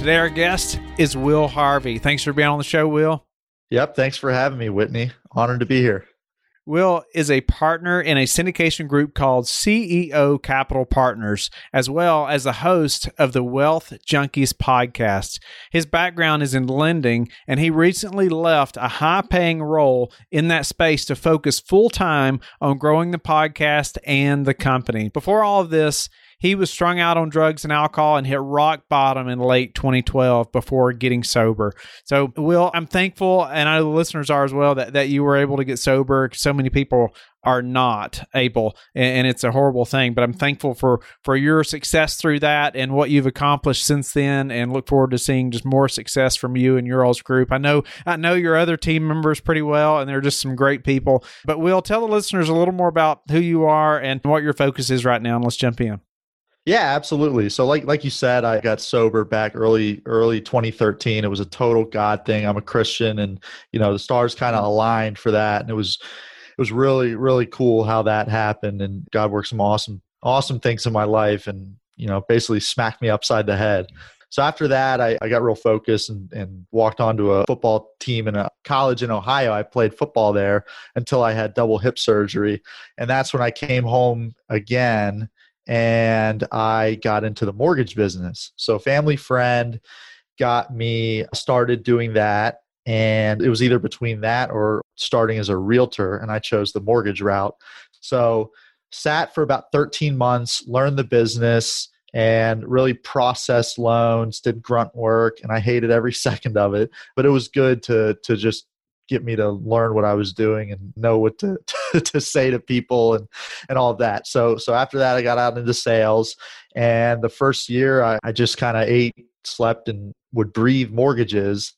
Today, our guest is Will Harvey. Thanks for being on the show, Will. Yep. Thanks for having me, Whitney. Honored to be here. Will is a partner in a syndication group called CEO Capital Partners, as well as the host of the Wealth Junkies podcast. His background is in lending, and he recently left a high paying role in that space to focus full time on growing the podcast and the company. Before all of this, he was strung out on drugs and alcohol and hit rock bottom in late 2012 before getting sober. So, Will, I'm thankful, and I know the listeners are as well, that, that you were able to get sober. So many people are not able and, it's a horrible thing but i'm thankful for for your success through that and what you've accomplished since then and look forward to seeing just more success from you and your all's group i know i know your other team members pretty well and they're just some great people but we'll tell the listeners a little more about who you are and what your focus is right now and let's jump in yeah, absolutely. So like like you said, I got sober back early early 2013. It was a total God thing. I'm a Christian and you know, the stars kind of mm-hmm. aligned for that and it was it was really really cool how that happened and God worked some awesome awesome things in my life and you know, basically smacked me upside the head. So after that, I, I got real focused and, and walked onto a football team in a college in Ohio. I played football there until I had double hip surgery. And that's when I came home again and I got into the mortgage business. So, family friend got me started doing that. And it was either between that or starting as a realtor, and I chose the mortgage route. So, sat for about 13 months, learned the business, and really processed loans, did grunt work, and I hated every second of it. But it was good to to just get me to learn what I was doing and know what to, to, say to people and, and all that. So, so after that, I got out into sales. And the first year, I, I just kind of ate, slept, and would breathe mortgages.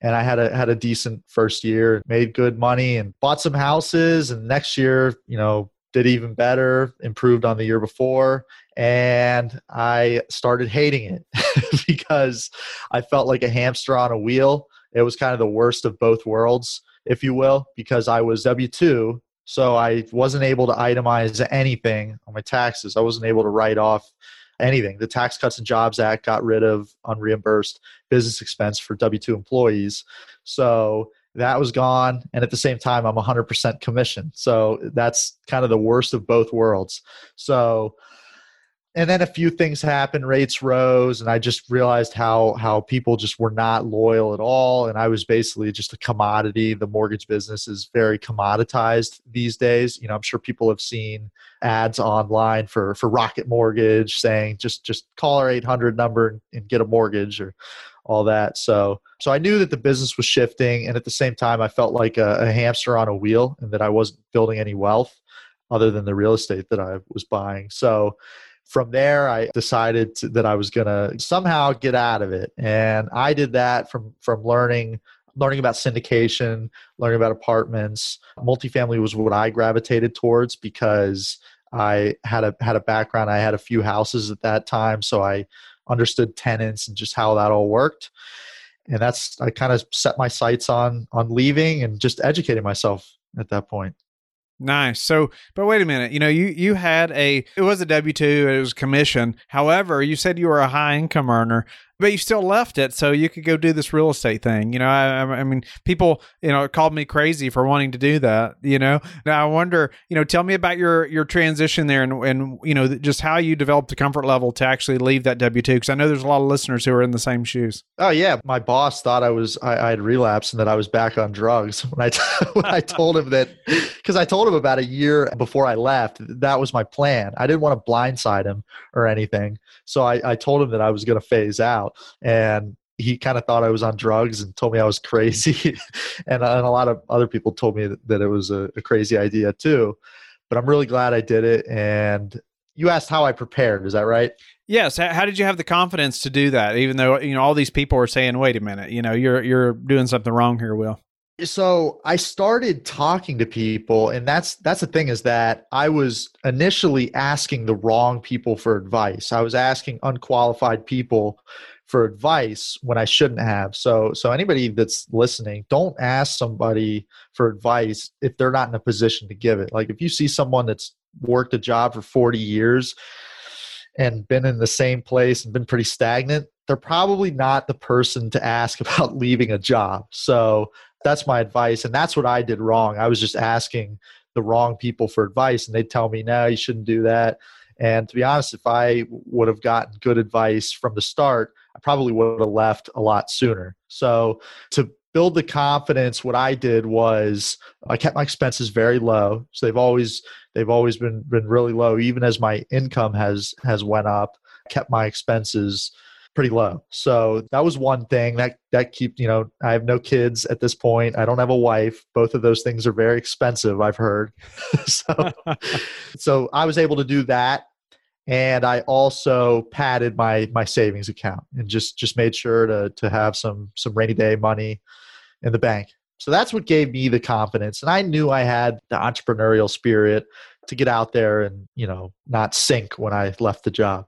And I had a had a decent first year, made good money, and bought some houses. And next year, you know, did even better, improved on the year before, and I started hating it because I felt like a hamster on a wheel it was kind of the worst of both worlds, if you will, because I was W 2. So I wasn't able to itemize anything on my taxes. I wasn't able to write off anything. The Tax Cuts and Jobs Act got rid of unreimbursed business expense for W 2 employees. So that was gone. And at the same time, I'm 100% commission. So that's kind of the worst of both worlds. So and then a few things happened. Rates rose and i just realized how how people just were not loyal at all. And i was basically just a commodity. The mortgage business is very commoditized these days. You know i'm sure people have seen ads online for for rocket mortgage saying just just call our 800 number and get a mortgage or all that. So so i knew that the business was shifting and at the same time i felt like a, a hamster on a wheel and that i wasn't building any wealth other than the real estate that i was buying. So from there i decided to, that i was going to somehow get out of it. And i did that from from learning learning about syndication learning about apartments. Multifamily was what i gravitated towards because i had a had a background. I had a few houses at that time so i understood tenants and just how that all worked. And that's i kind of set my sights on on leaving and just educating myself at that point Nice. So, but wait a minute. You know, you you had a it was a W two. It was commission. However, you said you were a high income earner but you still left it so you could go do this real estate thing. You know, I, I mean, people, you know, called me crazy for wanting to do that. You know, now I wonder, you know, tell me about your your transition there and and you know just how you developed the comfort level to actually leave that W two because I know there's a lot of listeners who are in the same shoes. Oh yeah, my boss thought I was I, I had relapsed and that I was back on drugs when I t- when I told him that because I told him about a year before I left that was my plan. I didn't want to blindside him or anything, so I, I told him that I was going to phase out out. And he kind of thought I was on drugs and told me I was crazy. and, and, a lot of other people told me that, that it was a, a, crazy idea too. But I'm really glad I did it. And you asked how I prepared. Is that right? Yes. How did you have the confidence to do that, even though you know all these people are saying, "Wait a minute, you know, you're you're doing something wrong here, Will." So I started talking to people, and that's that's the thing is that I was initially asking the wrong people for advice. I was asking unqualified people for advice when I shouldn't have. So so anybody that's listening, don't ask somebody for advice if they're not in a position to give it. Like if you see someone that's worked a job for 40 years and been in the same place and been pretty stagnant, they're probably not the person to ask about leaving a job. So that's my advice. And that's what I did wrong. I was just asking the wrong people for advice, and they'd tell me, no, you shouldn't do that. And to be honest, if I would have gotten good advice from the start, I probably would have left a lot sooner. So to build the confidence, what I did was I kept my expenses very low. So they've always they've always been been really low, even as my income has has went up. Kept my expenses pretty low. So that was one thing that that keep you know I have no kids at this point. I don't have a wife. Both of those things are very expensive. I've heard. so so I was able to do that and I also padded my my savings account and just just made sure to to have some some rainy day money in the bank. So that's what gave me the confidence, and I knew I had the entrepreneurial spirit to get out there and you know not sink when I left the job.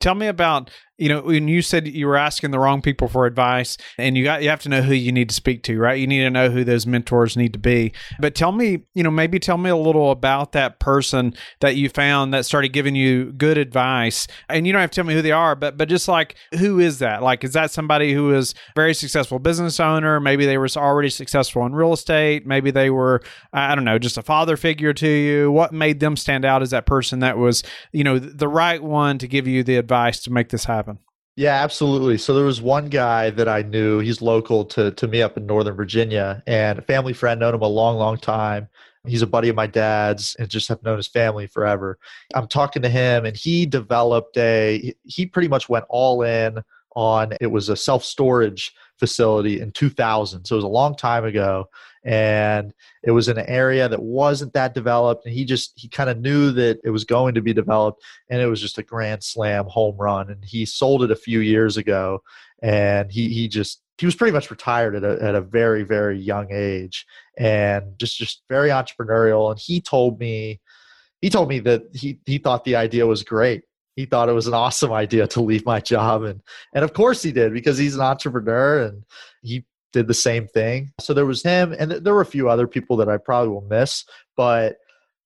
Tell me about you know when you said you were asking the wrong people for advice and you got you have to know who you need to speak to right? You need to know who those mentors need to be. But tell me you know maybe tell me a little about that person that you found that started giving you good advice. And you don't have to tell me who they are but but just like who is that? Like is that somebody who is very successful business owner? Maybe they were already successful in real estate. Maybe they were i don't know just a father figure to you. What made them stand out as that person that was you know the right one to give you the advice to make this happen yeah, absolutely. So there was one guy that I knew. He's local to to me up in Northern Virginia, and a family friend, known him a long, long time. He's a buddy of my dad's, and just have known his family forever. I'm talking to him, and he developed a. He pretty much went all in on. It was a self storage facility in 2000, so it was a long time ago and it was in an area that wasn't that developed and he just he kind of knew that it was going to be developed and it was just a grand slam home run and he sold it a few years ago and he he just he was pretty much retired at a, at a very very young age and just just very entrepreneurial and he told me he told me that he he thought the idea was great he thought it was an awesome idea to leave my job and and of course he did because he's an entrepreneur and he did the same thing. So there was him, and there were a few other people that I probably will miss, but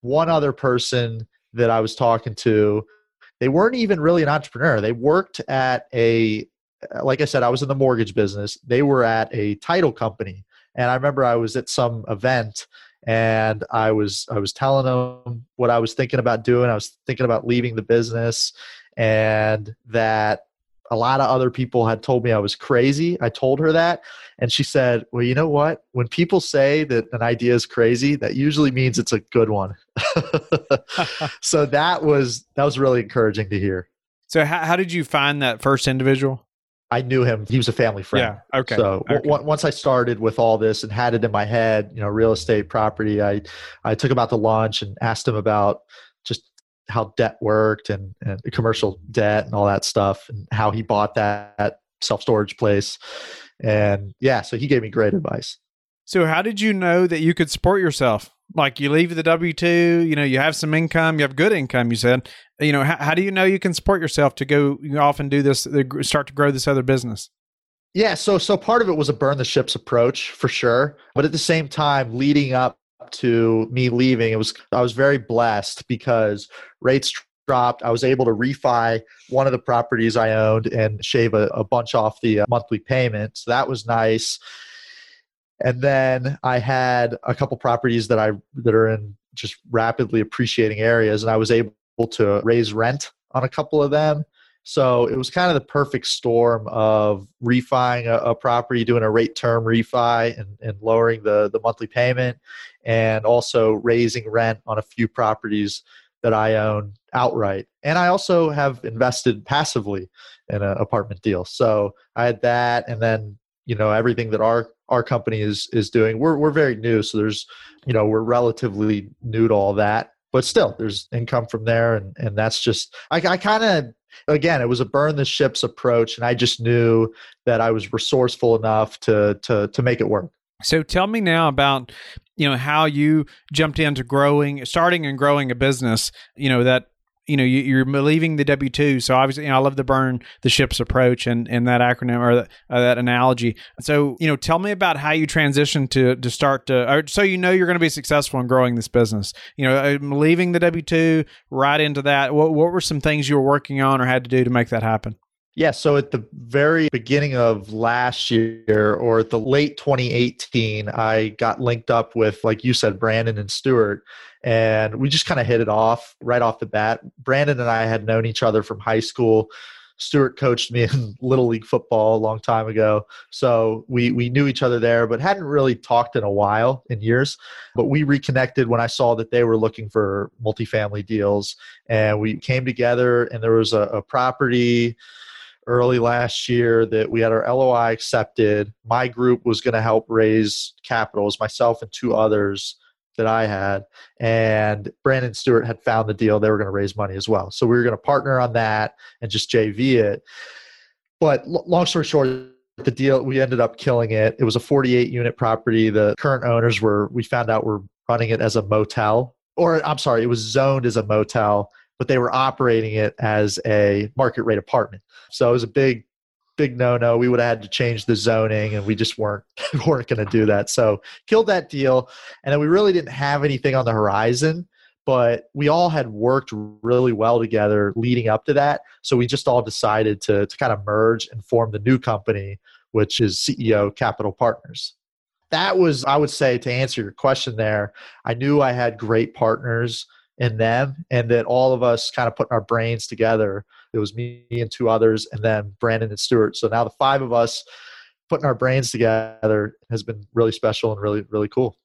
one other person that I was talking to, they weren't even really an entrepreneur. They worked at a, like I said, I was in the mortgage business. They were at a title company, and I remember I was at some event and I was I was telling them what I was thinking about doing. I was thinking about leaving the business, and that a lot of other people had told me I was crazy. I told her that. And she said, Well, you know what? When people say that an idea is crazy, that usually means it's a good one. so that was that was really encouraging to hear. So how, how did you find that first individual? I knew him. He was a family friend. Yeah. Okay. So okay. W- once I started with all this and had it in my head, you know, real estate, property, I I took him out to lunch and asked him about just how debt worked and, and commercial debt and all that stuff and how he bought that self storage place. And yeah, so he gave me great advice. So how did you know that you could support yourself? Like you leave the W two, you know, you have some income, you have good income. You said, you know, how, how do you know you can support yourself to go off and do this, start to grow this other business? Yeah, so so part of it was a burn the ships approach for sure, but at the same time, leading up to me leaving, it was I was very blessed because rates dropped. I was able to refi one of the properties I owned and shave a, a bunch off the uh, monthly payment. So that was nice. And then I had a couple properties that I that are in just rapidly appreciating areas, and I was able to raise rent on a couple of them. So it was kind of the perfect storm of refining a, a, property, doing a rate term refi, and, and lowering the, the monthly payment, and also raising rent on a few properties that I own outright. And I also have invested passively in an apartment deal. So I had that, and then you know everything that our our company is is doing. We're we're very new, so there's you know we're relatively new to all that but still there's income from there and and that's just i, I kind of again it was a burn the ships approach and i just knew that i was resourceful enough to to to make it work so tell me now about you know how you jumped into growing starting and growing a business you know that you know you, are leaving the W two. So obviously, you know, I love the burn the ships approach and and that acronym or that, uh, that analogy. So you know, tell me about how you transitioned to to start to, or so you know you're going to be successful in growing this business. You know, leaving the W two right into that. What what were some things you were working on or had to do to make that happen? Yeah, so at the very beginning of last year or at the late 2018, I got linked up with, like you said, Brandon and Stuart, and we just kind of hit it off right off the bat. Brandon and I had known each other from high school. Stuart coached me in little league football a long time ago, so we we knew each other there, but hadn't really talked in a while in years. But we reconnected when I saw that they were looking for multifamily deals, and we came together. And there was a, a property early last year that we had our LOI accepted. My group was going to help raise capital, as myself and two others that I had. And Brandon Stewart had found the deal. They were going to raise money as well. So we were going to partner on that and just JV it. But long story short, the deal, we ended up killing it. It was a 48 unit property. The current owners were, we found out, were running it as a motel. Or I'm sorry, it was zoned as a motel but they were operating it as a market rate apartment. So it was a big, big no no. We would have had to change the zoning, and we just weren't weren't going to do that. So killed that deal, and then we really didn't have anything on the horizon. But we all had worked really well together leading up to that. So we just all decided to, to kind of merge and form the new company, which is CEO Capital Partners that was i would say to answer your question there i knew i had great partners in them and that all of us kind of putting our brains together. It was me and two others and then brandon and stuart. So now the five of us putting our brains together has been really special and really really cool.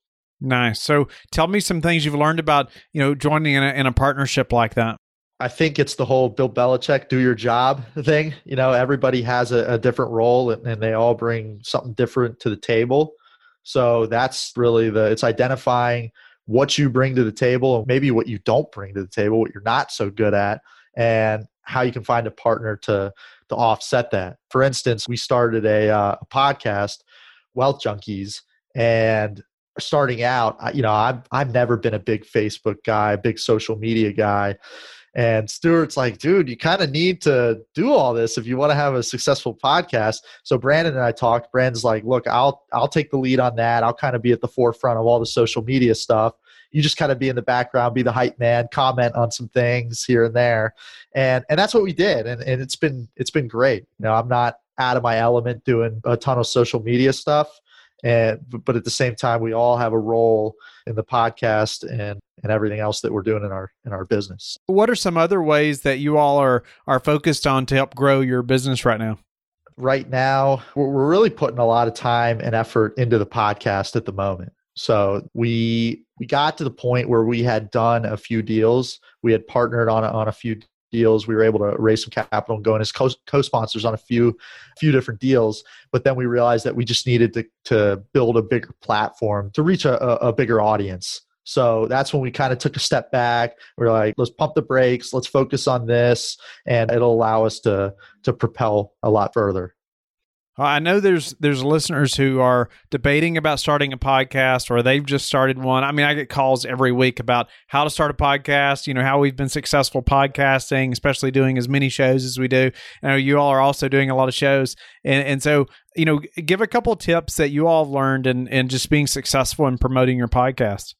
Nice. So tell me some things you've learned about you know joining in a, in a partnership like that. I think it's the whole Bill Belichick do your job thing. You know, everybody has a, a different role and, and, they all bring something different to the table. So that's really the it's identifying what you bring to the table, maybe what you don't bring to the table, what you're not so good at, and how you can find a partner to to offset that. For instance, we started a, uh, a podcast, Wealth Junkies, and starting out, you know, I've I've never been a big Facebook guy, big social media guy. And Stuart's like, dude, you kind of need to do all this if you want to have a successful podcast. So Brandon and I talked. Brandon's like, look, I'll I'll take the lead on that. I'll kind of be at the forefront of all the social media stuff you just kind of be in the background, be the hype man, comment on some things here and there, and and that's what we did, and and it's been it's been great. You know, I'm not out of my element doing a ton of social media stuff, and but at the same time, we all have a role in the podcast and and everything else that we're doing in our in our business. What are some other ways that you all are are focused on to help grow your business right now? Right now, we're really putting a lot of time and effort into the podcast at the moment. So we we got to the point where we had done a few deals. We had partnered on a, on a few deals. We were able to raise some capital and go in as co- co-sponsors on a few few different deals. But then we realized that we just needed to to build a bigger platform to reach a, a bigger audience. So that's when we kind of took a step back. We we're like, let's pump the brakes, let's focus on this, and it'll allow us to to propel a lot further. Uh, I know there's there's listeners who are debating about starting a podcast or they've just started one. I mean, I get calls every week about how to start a podcast, you know, how we've been successful podcasting, especially doing as many shows as we do. I know you all are also doing a lot of shows. And and so, you know, give a couple tips that you all have learned and and just being successful in promoting your podcast.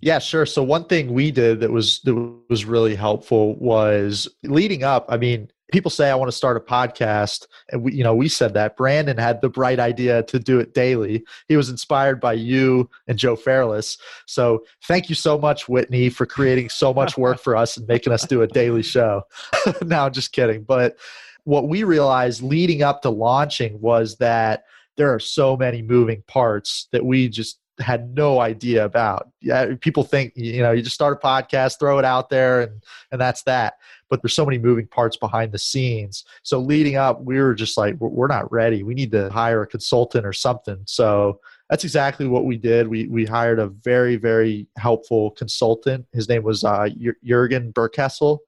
Yeah, sure. So one thing we did that was that was really helpful was leading up. I mean, people say I want to start a podcast, and we, you know, we said that Brandon had the bright idea to do it daily. He was inspired by you and Joe Fairless. So thank you so much, Whitney, for creating so much work for us and making us do a daily show. now, just kidding. But what we realized leading up to launching was that there are so many moving parts that we just had no idea about. Yeah, people think you know you just start a podcast, throw it out there, and and that's that. but there's so many moving parts behind the scenes. So leading up, we were just like, we're not ready. We need to hire a consultant or something. So that's exactly what we did. We we hired a very very helpful consultant. His name was uh, Jurgen Berkessel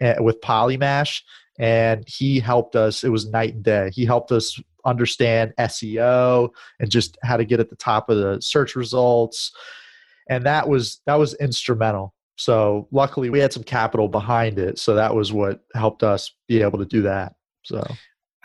eh, with Polymash, and he helped us. It was night and day. He helped us understand SEO and just how to get at the top of the search results, and that was that was instrumental. So luckily, we had some capital behind it, so that was what helped us be able to do that. So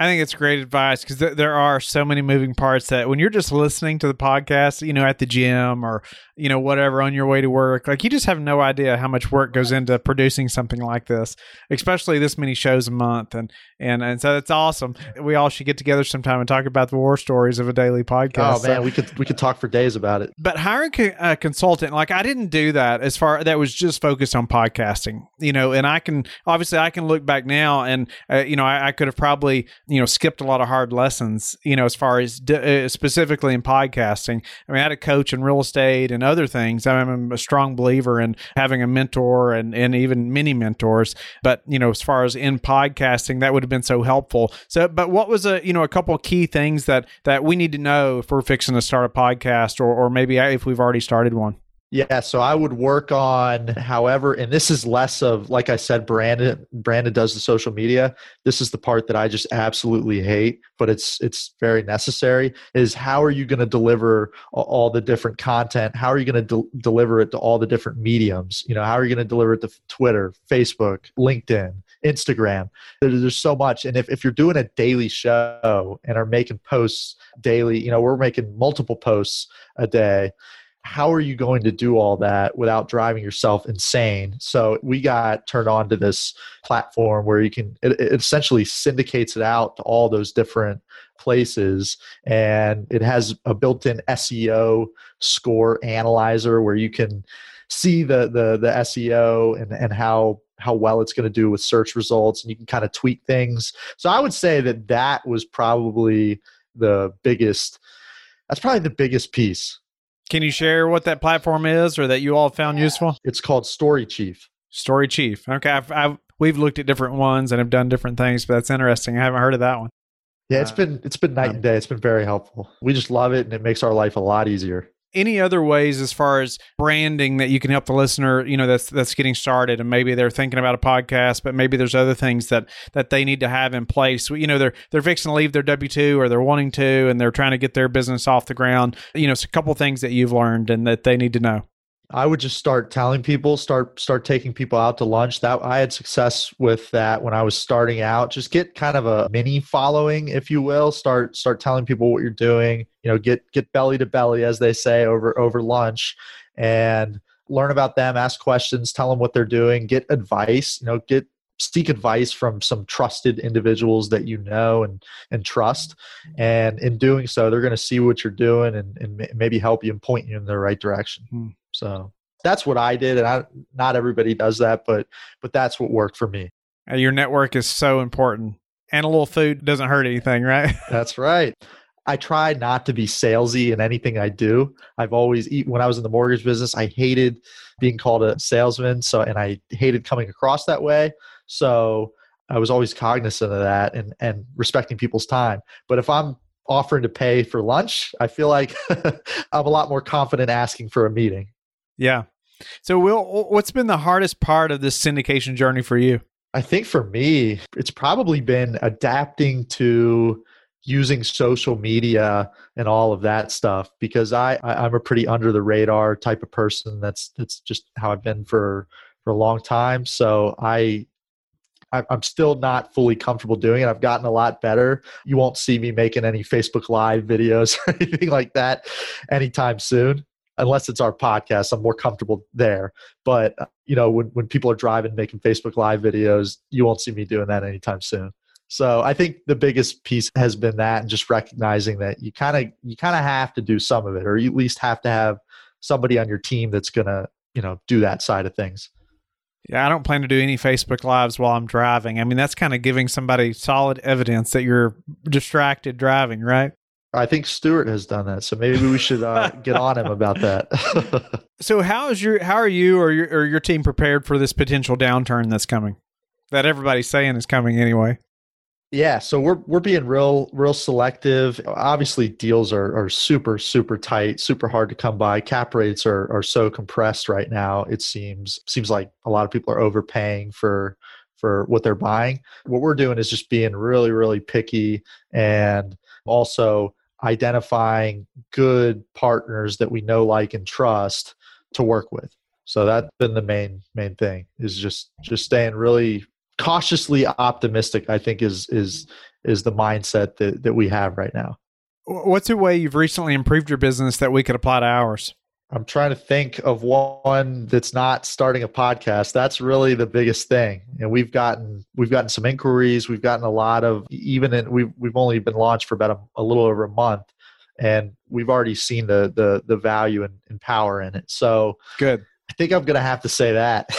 I think it's great advice because th- there are so many moving parts that when you're just listening to the podcast, you know, at the gym or, you know, whatever on your way to work, like you just have no idea how much work goes into producing something like this, especially this many shows a month. And, and, and so it's awesome. We all should get together sometime and talk about the war stories of a daily podcast. Oh man, so, we could, we could talk for days about it. But hiring a consultant, like I didn't do that as far that was just focused on podcasting, you know, and I can, obviously I can look back now and, uh, you know, I, I could have probably, you know, skipped a lot of hard lessons, you know, as far as uh, specifically in podcasting. I mean, I had a coach in real estate and other things. I'm a strong believer in having a mentor and, and even many mentors. But, you know, as far as in podcasting, that would have been so helpful. So, but what was a, you know, a couple of key things that, that we need to know if we're fixing to start a podcast or, or maybe if we've already started one? Yeah, so I would work on however and this is less of like I said Brandon Brandon does the social media. This is the part that I just absolutely hate, but it's it's very necessary is how are you going to deliver all the different content? How are you going to de- deliver it to all the different mediums? You know, how are you going to deliver it to Twitter, Facebook, LinkedIn, Instagram? There's so much and if if you're doing a daily show and are making posts daily, you know, we're making multiple posts a day how are you going to do all that without driving yourself insane? So we got turned on to this platform where you can it, it, essentially syndicates it out to all those different places. And it has a built-in seo score analyzer where you can see the the, the seo and, and how how well it's going to do with search results and you can kind of tweak things. So i would say that that was probably the biggest that's probably the biggest piece can you share what that platform is or that you all found useful? It's called StoryChief. Story Chief. Okay. I've, I've, we've looked at different ones and have done different things, but that's interesting. I haven't heard of that one. Yeah, it's uh, been it's been night and day. It's been very helpful. We just love it and it makes our life a lot easier any other ways as far as branding that you can help the listener you know that's that's getting started and maybe they're thinking about a podcast but maybe there's other things that that they need to have in place. You know they're they're fixing to leave their w2 or they're wanting to and they're trying to get their business off the ground. You know it's a couple things that you've learned and that they need to know I would just start telling people, start start taking people out to lunch. That I had success with that when I was starting out. Just get kind of a mini following, if you will. Start start telling people what you're doing. You know, get get belly to belly, as they say, over over lunch, and learn about them. Ask questions. Tell them what they're doing. Get advice. You know, get seek advice from some trusted individuals that you know and and trust and in doing so they're going to see what you're doing and, and maybe help you and point you in the right direction hmm. So that's what I did, and I, not everybody does that, but but that's what worked for me. Uh, your network is so important, and a little food doesn't hurt anything, right? that's right. I try not to be salesy in anything I do. I've always, when I was in the mortgage business, I hated being called a salesman. So, and I hated coming across that way. So, I was always cognizant of that and and respecting people's time. But if I'm offering to pay for lunch, I feel like I'm a lot more confident asking for a meeting. Yeah. So, Will, what's been the hardest part of this syndication journey for you? I think for me, it's probably been adapting to using social media and all of that stuff because I, I am a pretty under the radar type of person. That's that's just how I've been for for a long time. So I I'm still not fully comfortable doing it. I've gotten a lot better. You won't see me making any Facebook Live videos or anything like that anytime soon unless it's our podcast, I'm more comfortable there. But uh, you know, when when people are driving, making Facebook Live videos, you won't see me doing that anytime soon. So I think the biggest piece has been that, and just recognizing that you kind of you kind of have to do some of it, or you at least have to have somebody on your team that's gonna you know do that side of things. Yeah, I don't plan to do any Facebook Lives while I'm driving. I mean, that's kind of giving somebody solid evidence that you're distracted driving, right? I think Stewart has done that, so maybe we should uh, get on him about that. so, how is your how are you or your or your team prepared for this potential downturn that's coming? that everybody's saying is coming anyway. Yeah, so we're we're being real real selective. Obviously, deals are are super super tight, super hard to come by. Cap rates are are so compressed right now. It seems seems like a lot of people are overpaying for for what they're buying. What we're doing is just being really really picky and also identifying good partners that we know like and trust to work with. So that's been the main main thing is just just staying really cautiously optimistic. I think is is is the mindset that that we have right now. What's a way you've recently improved your business that we could apply to ours? I'm trying to think of one that's not starting a podcast. That's really the biggest thing. And we've gotten we've gotten some inquiries. We've gotten a lot of even in we've we've only been launched for about a, a little over a month, and we've already seen the the the value and, and power in it. So good. I think I'm going to have to say that.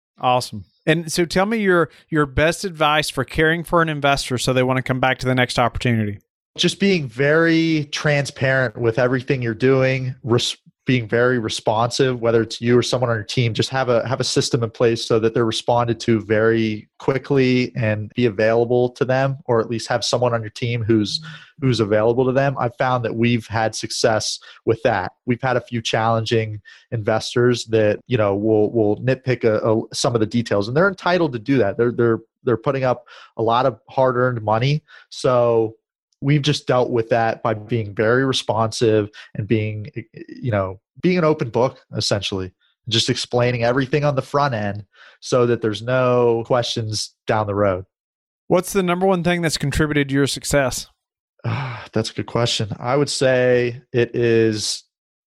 awesome. And so tell me your your best advice for caring for an investor so they want to come back to the next opportunity. Just being very transparent with everything you're doing, res- being very responsive whether it's you or someone on your team just have a have a system in place so that they're responded to very quickly and be available to them or at least have someone on your team who's who's available to them. I've found that we've had success with that. We've had a few challenging investors that you know will will nitpick a, a, some of the details and they're entitled to do that. They're they're they're putting up a lot of hard earned money. So we've just dealt with that by being very responsive and being you know being an open book essentially just explaining everything on the front end so that there's no questions down the road. What's the number one thing that's contributed to your success? Uh, that's a good question. I would say it is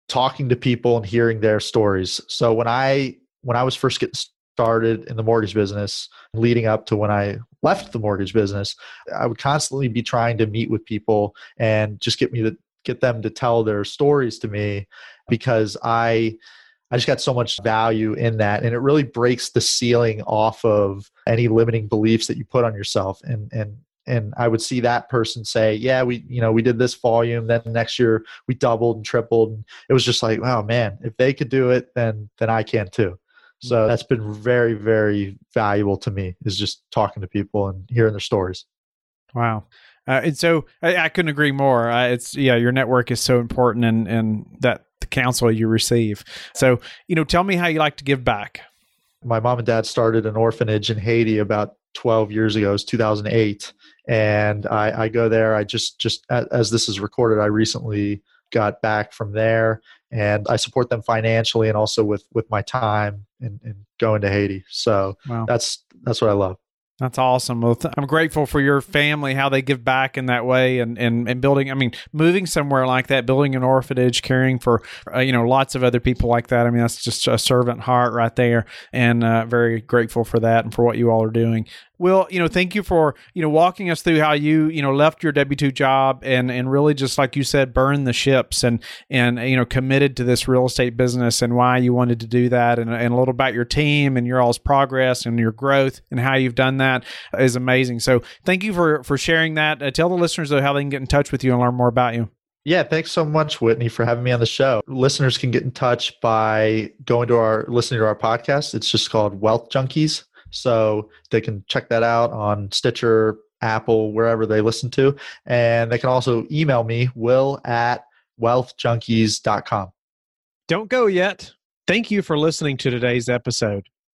talking to people and hearing their stories. So when i when i was first getting started in the mortgage business leading up to when I left the mortgage business, I would constantly be trying to meet with people and just get me to get them to tell their stories to me because I I just got so much value in that and it really breaks the ceiling off of any limiting beliefs that you put on yourself and and and I would see that person say, "Yeah, we you know we did this volume. Then next year we doubled and tripled." And it was just like, "Wow, man! If they could do it, then then I can too." So that's been very, very valuable to me is just talking to people and hearing their stories. Wow. Uh, and so I, I, couldn't agree more. Uh, it's yeah, your network is so important, and and that the counsel you receive. So you know, tell me how you like to give back. My mom and dad started an orphanage in Haiti about 12 years ago. It was 2008, and I, I go there. I just just as this is recorded, I recently got back from there, and I support them financially and also with with my time and, going to Haiti. So wow. that's that's what I love. That's awesome. Well, th- I'm grateful for your family, how they give back in that way, and, and, and building. I mean, moving somewhere like that, building an orphanage, caring for uh, you know lots of other people like that. I mean, that's just a servant heart right there, and uh, very grateful for that and for what you all are doing. Will, you know, thank you for, you know, walking us through how you, you know, left your W2 job and and really just like you said, burned the ships and and you know, committed to this real estate business and why you wanted to do that and, and a little about your team and your all's progress and your growth and how you've done that is amazing. So thank you for for sharing that. Uh, tell the listeners though how they can get in touch with you and learn more about you. Yeah, thanks so much, Whitney, for having me on the show. Listeners can get in touch by going to our listening to our podcast. It's just called Wealth Junkies. So they can check that out on Stitcher, Apple, wherever they listen to. And they can also email me, will at wealthjunkies.com. Don't go yet. Thank you for listening to today's episode.